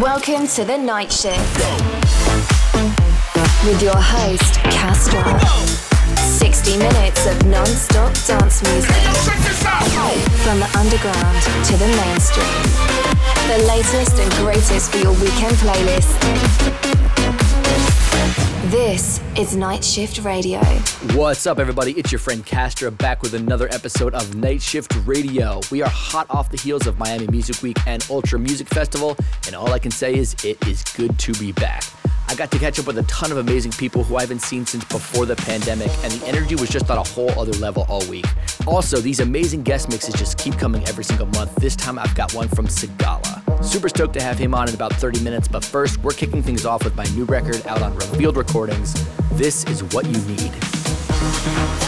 Welcome to the night shift with your host, Castro. 60 minutes of non stop dance music. From the underground to the mainstream. The latest and greatest for your weekend playlist. This is Night Shift Radio. What's up, everybody? It's your friend Castro back with another episode of Night Shift Radio. We are hot off the heels of Miami Music Week and Ultra Music Festival, and all I can say is it is good to be back. I got to catch up with a ton of amazing people who I haven't seen since before the pandemic, and the energy was just on a whole other level all week. Also, these amazing guest mixes just keep coming every single month. This time I've got one from Sigala. Super stoked to have him on in about 30 minutes, but first, we're kicking things off with my new record out on Revealed Recordings. This is What You Need.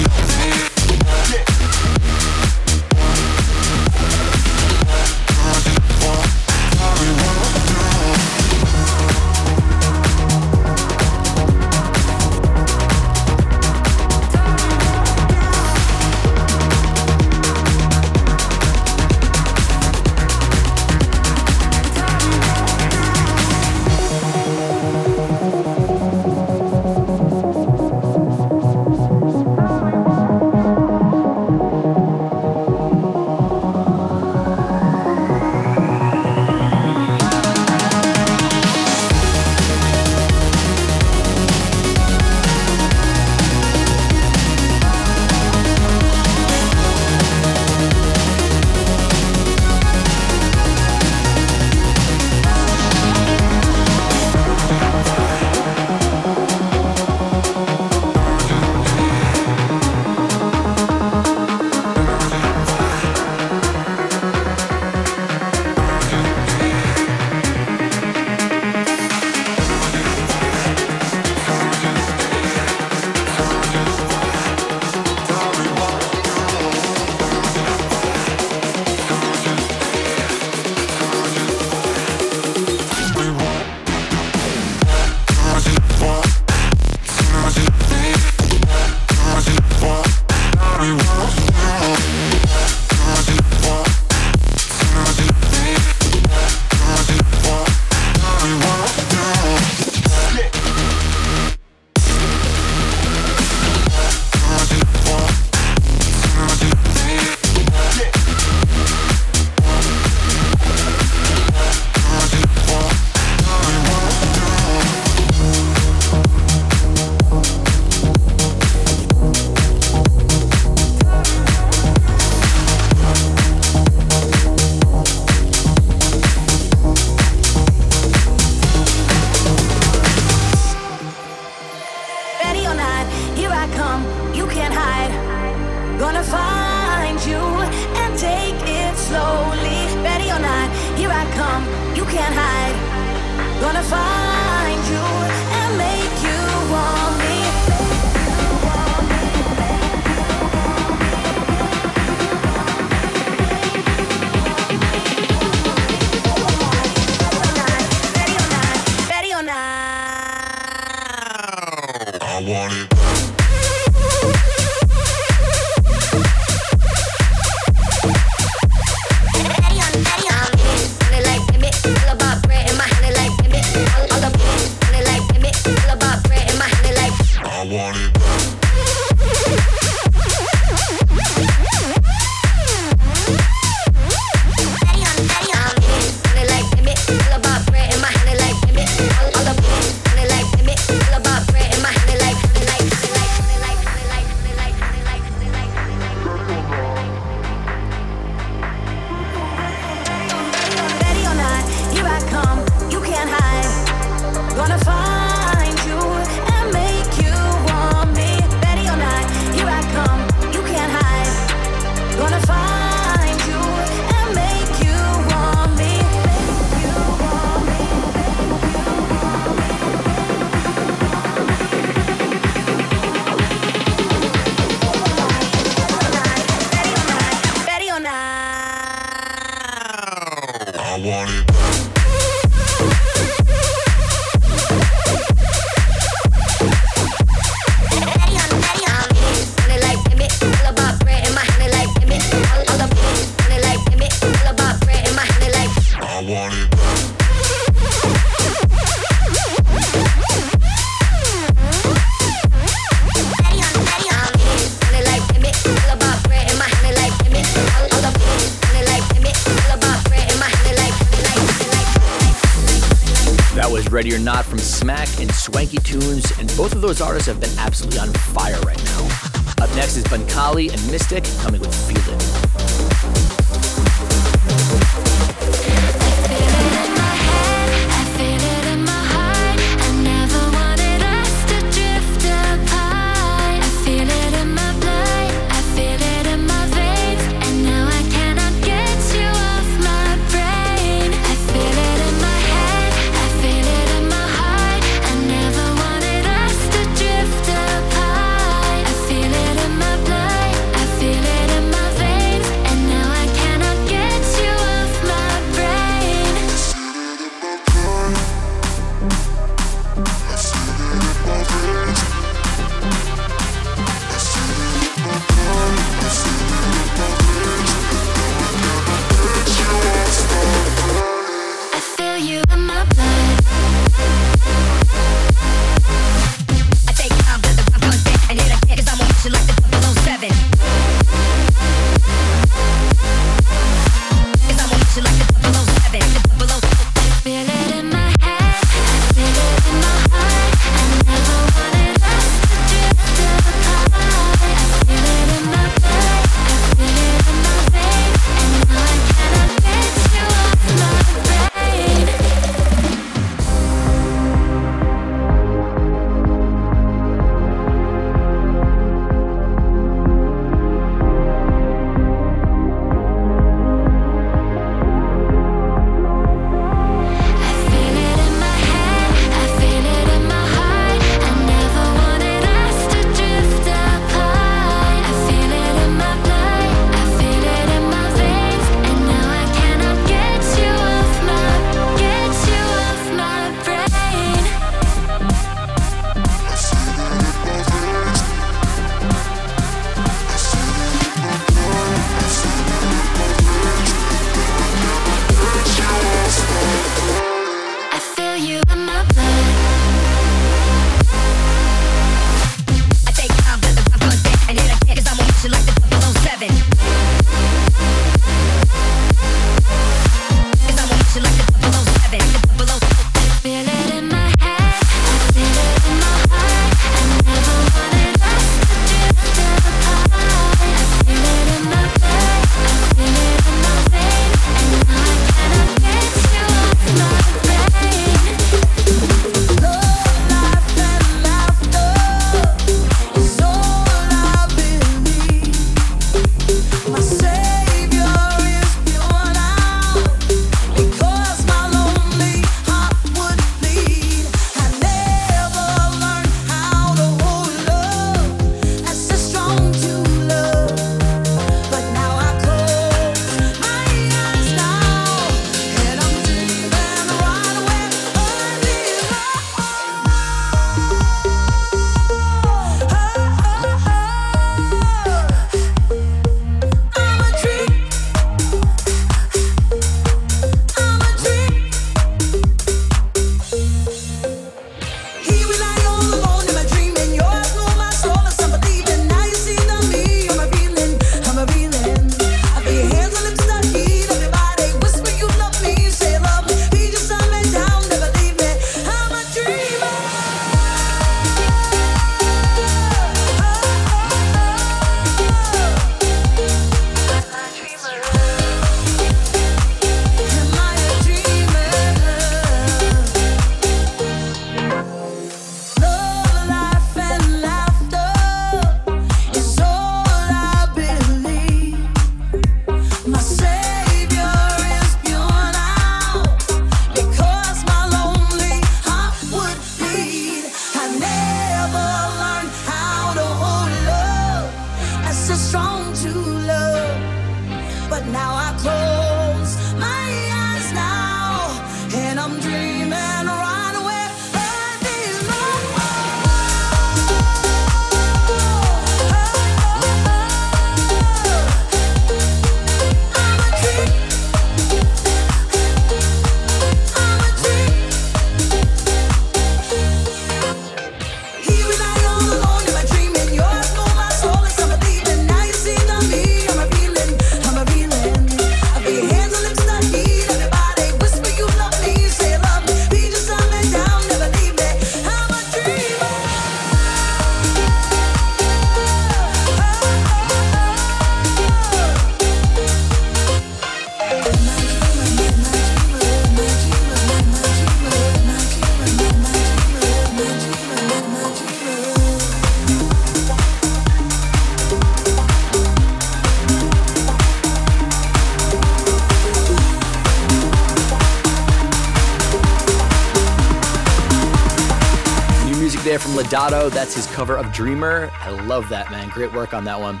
Lodato. That's his cover of Dreamer. I love that, man. Great work on that one.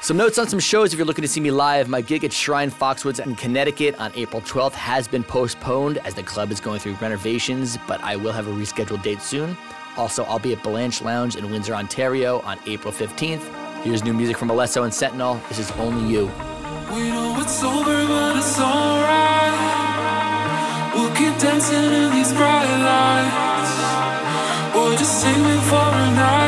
Some notes on some shows if you're looking to see me live. My gig at Shrine Foxwoods in Connecticut on April 12th has been postponed as the club is going through renovations, but I will have a rescheduled date soon. Also, I'll be at Blanche Lounge in Windsor, Ontario on April 15th. Here's new music from Alesso and Sentinel. This is Only You. We know it's over, but it's alright. We'll keep dancing in these bright lights. Just sing me for a night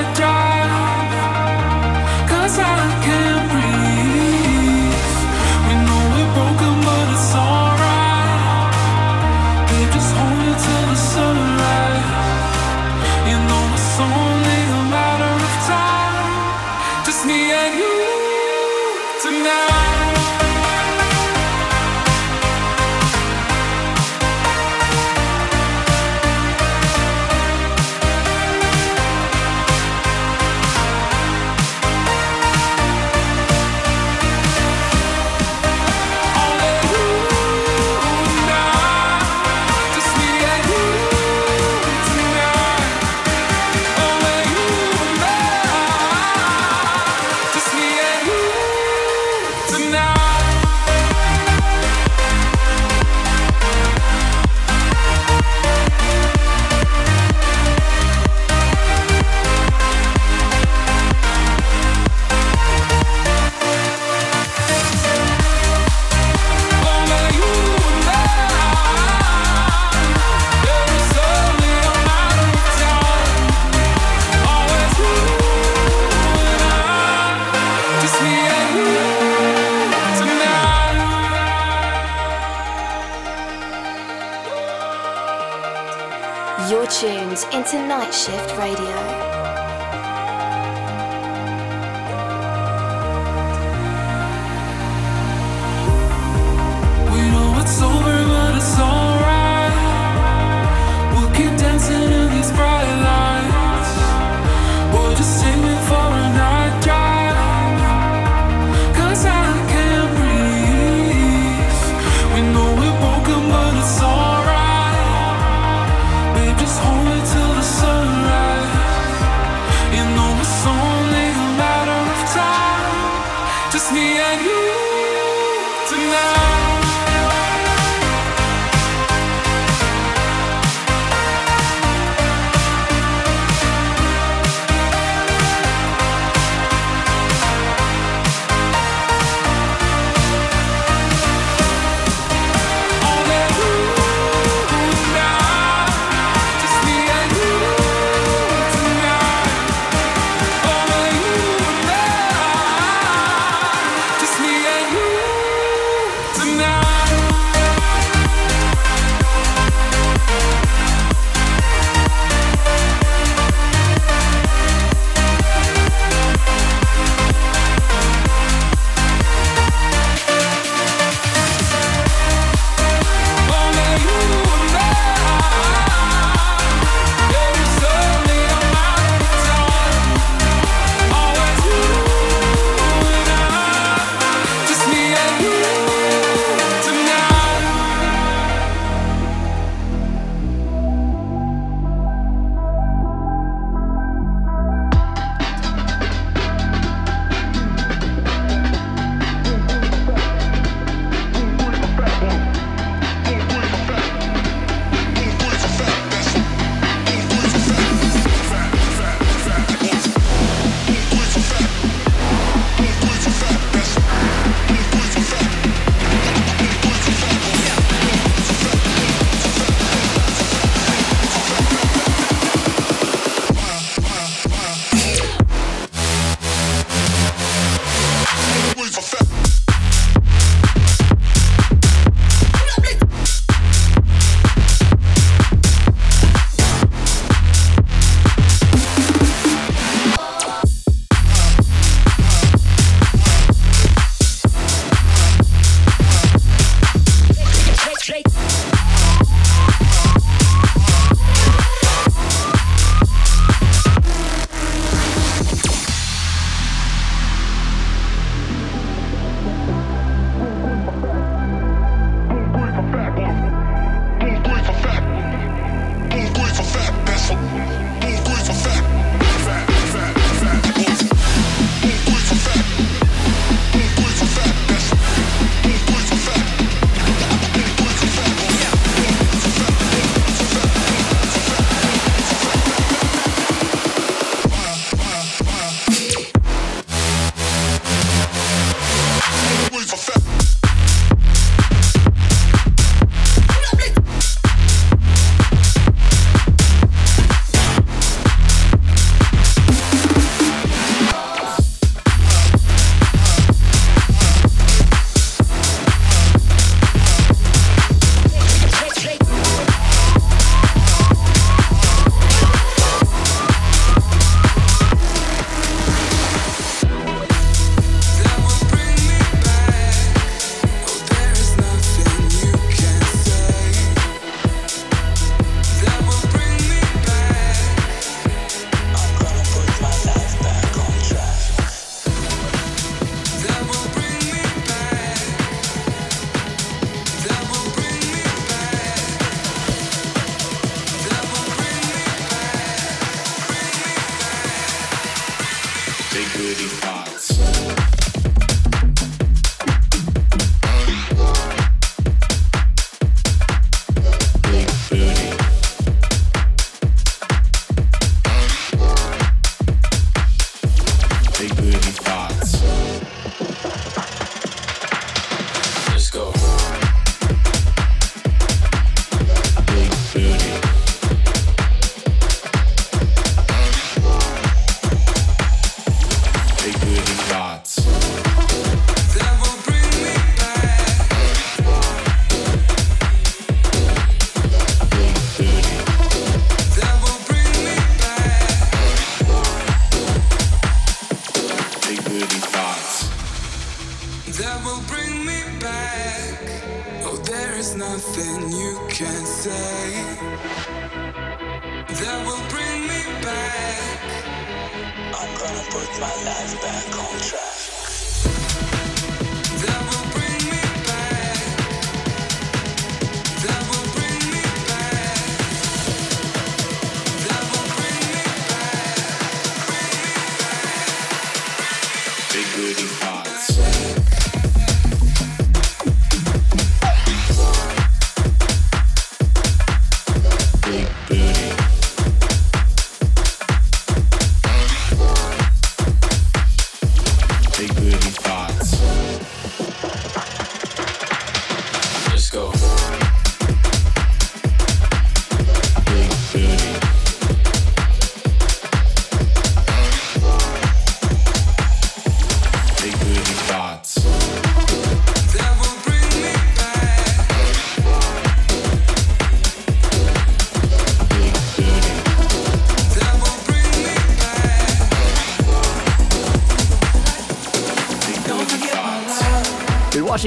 into Night Shift Radio.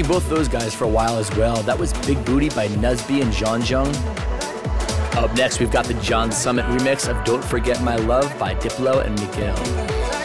Both those guys for a while as well. That was Big Booty by Nusby and John Jung. Up next, we've got the John Summit remix of Don't Forget My Love by Diplo and Miguel.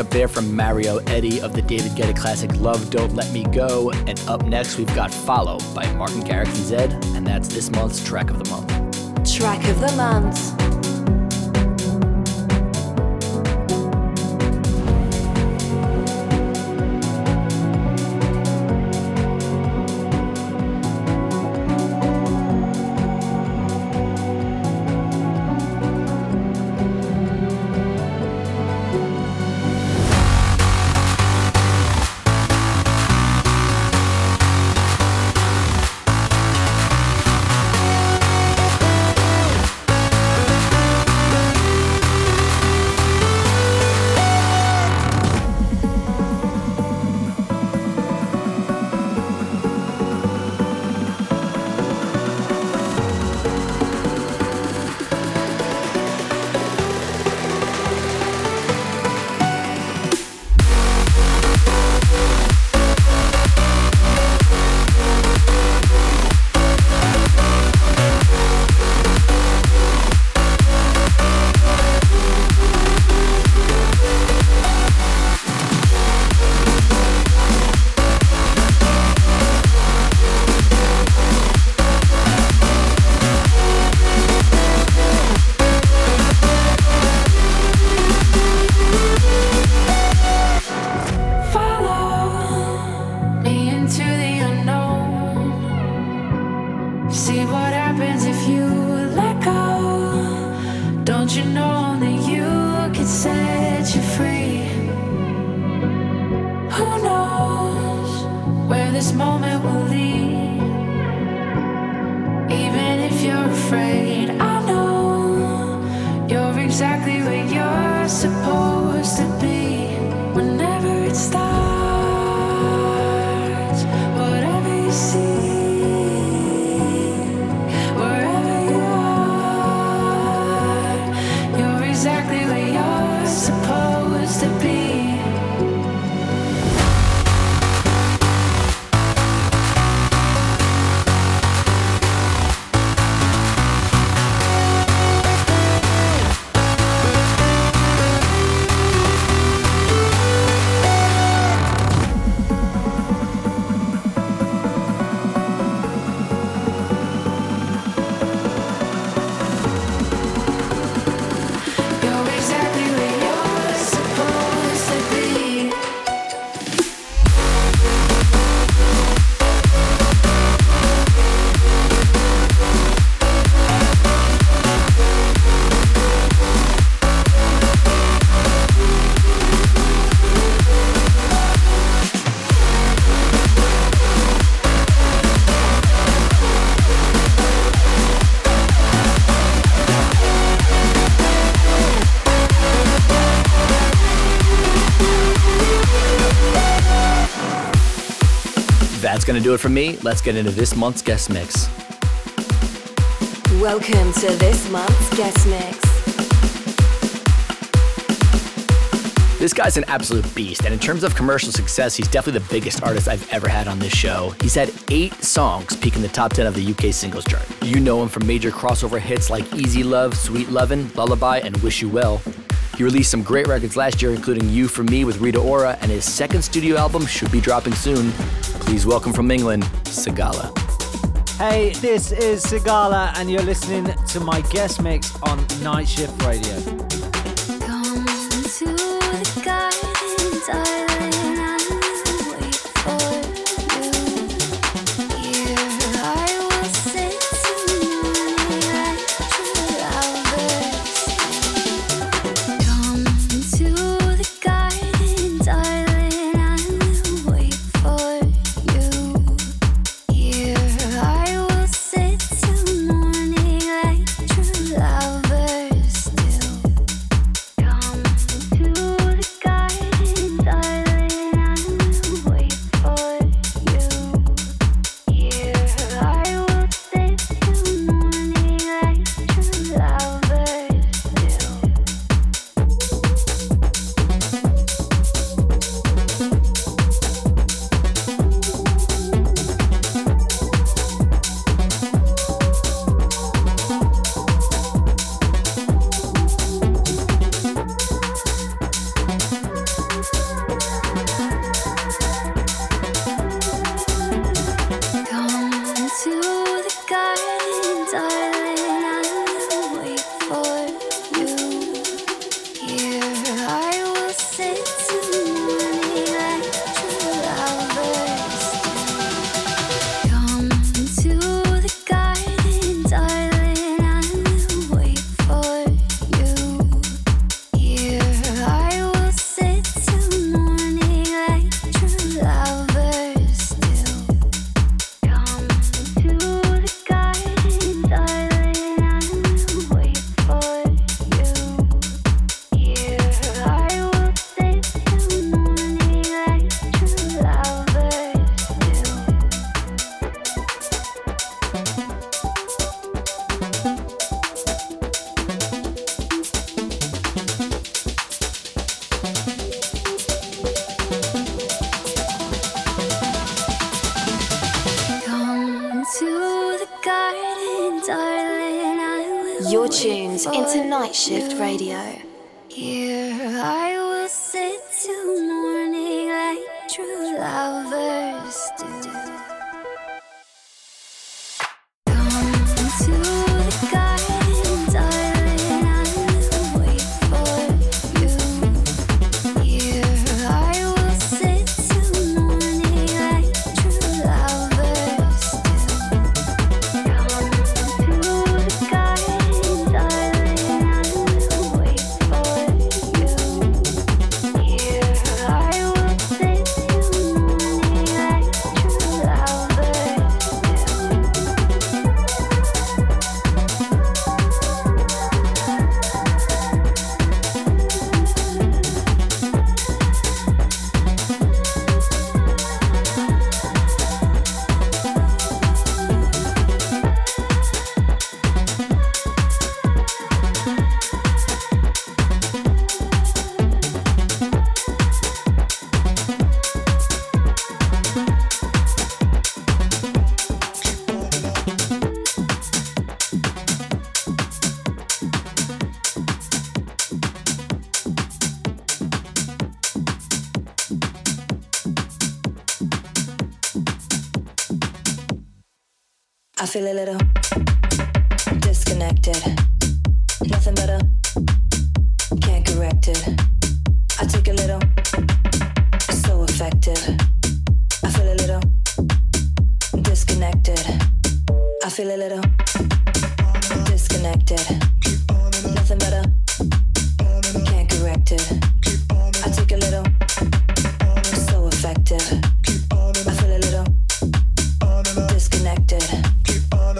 Mashup there from Mario Eddie of the David Guetta classic Love Don't Let Me Go. And up next, we've got Follow by Martin Garrix and Zedd, and that's this month's track of the month. Track of the month. Going to do it for me. Let's get into this month's guest mix. Welcome to this month's guest mix. This guy's an absolute beast, and in terms of commercial success, he's definitely the biggest artist I've ever had on this show. He's had eight songs peak in the top 10 of the UK singles chart. You know him from major crossover hits like Easy Love, Sweet Lovin', Lullaby, and Wish You Well. He released some great records last year, including You For Me with Rita Ora, and his second studio album should be dropping soon. Please welcome from England, Sigala. Hey, this is Sigala, and you're listening to my guest mix on Night Shift Radio.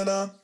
Adana.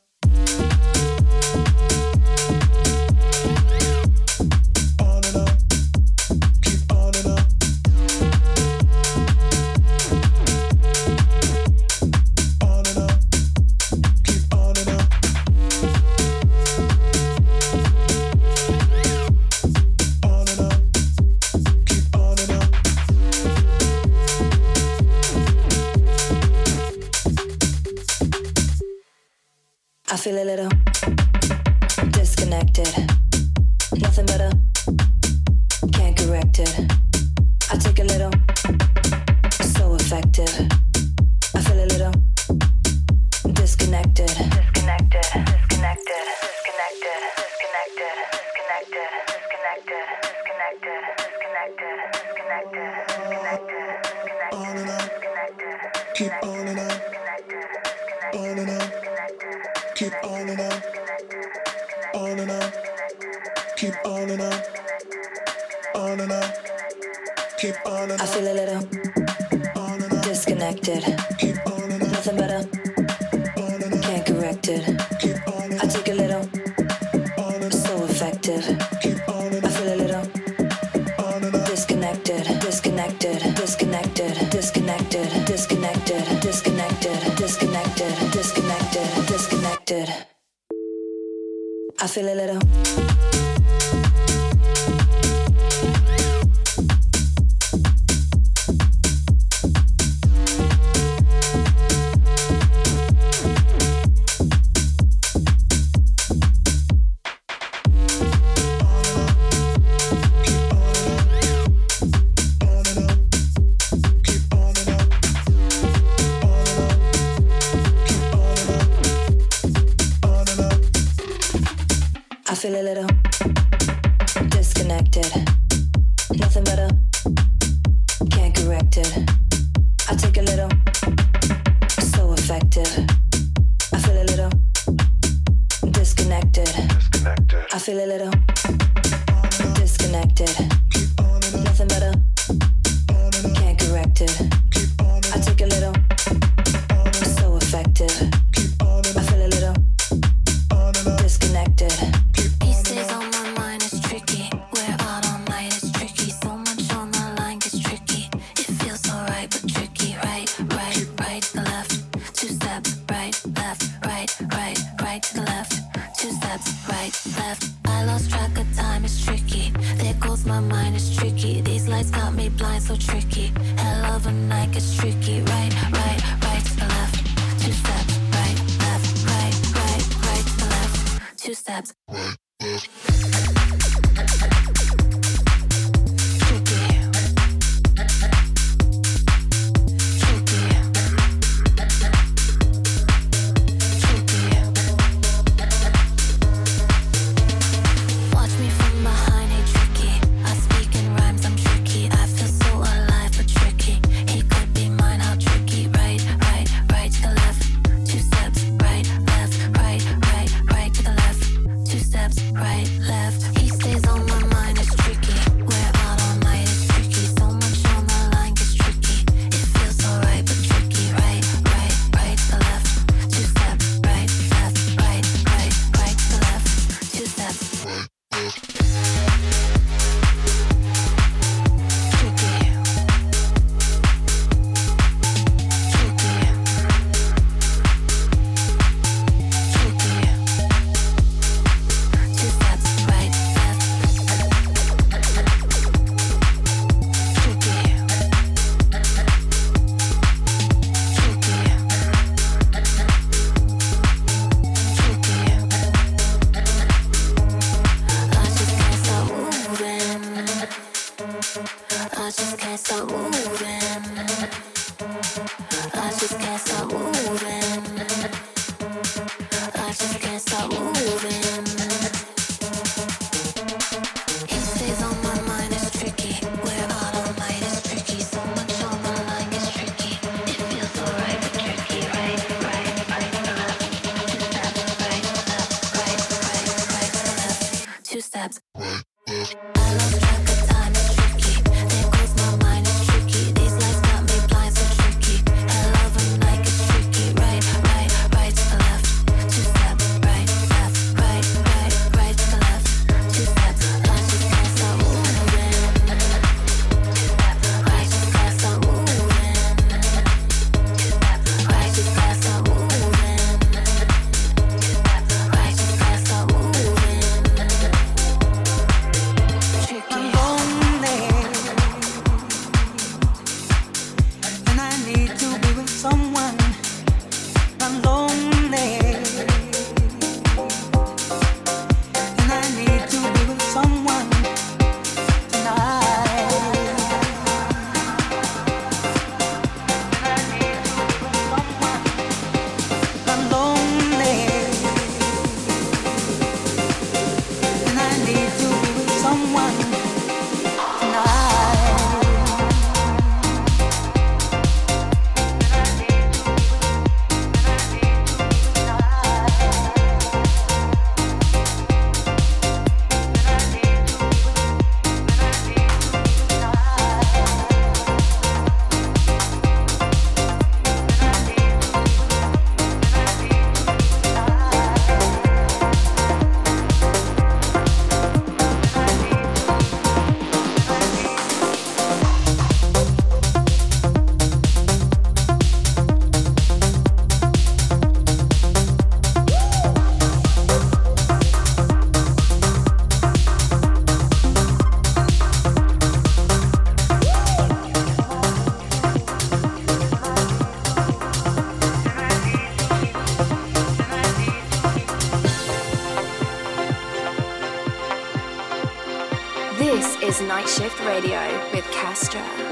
is Night Shift Radio with Kastra.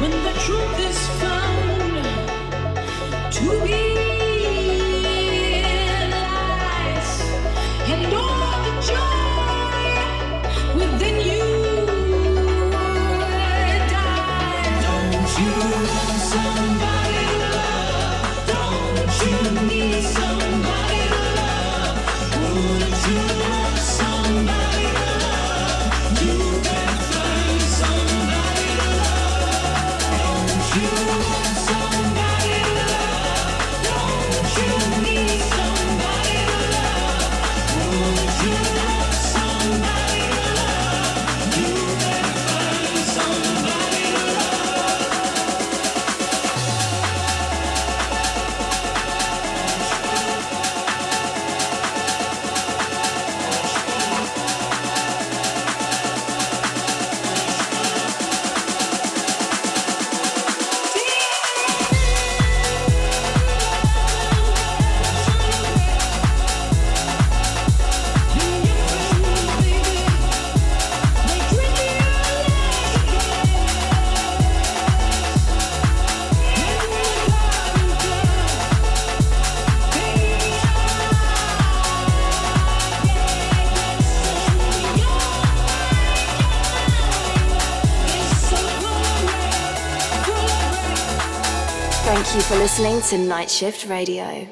Somebody truth love. Listening to Night Shift Radio.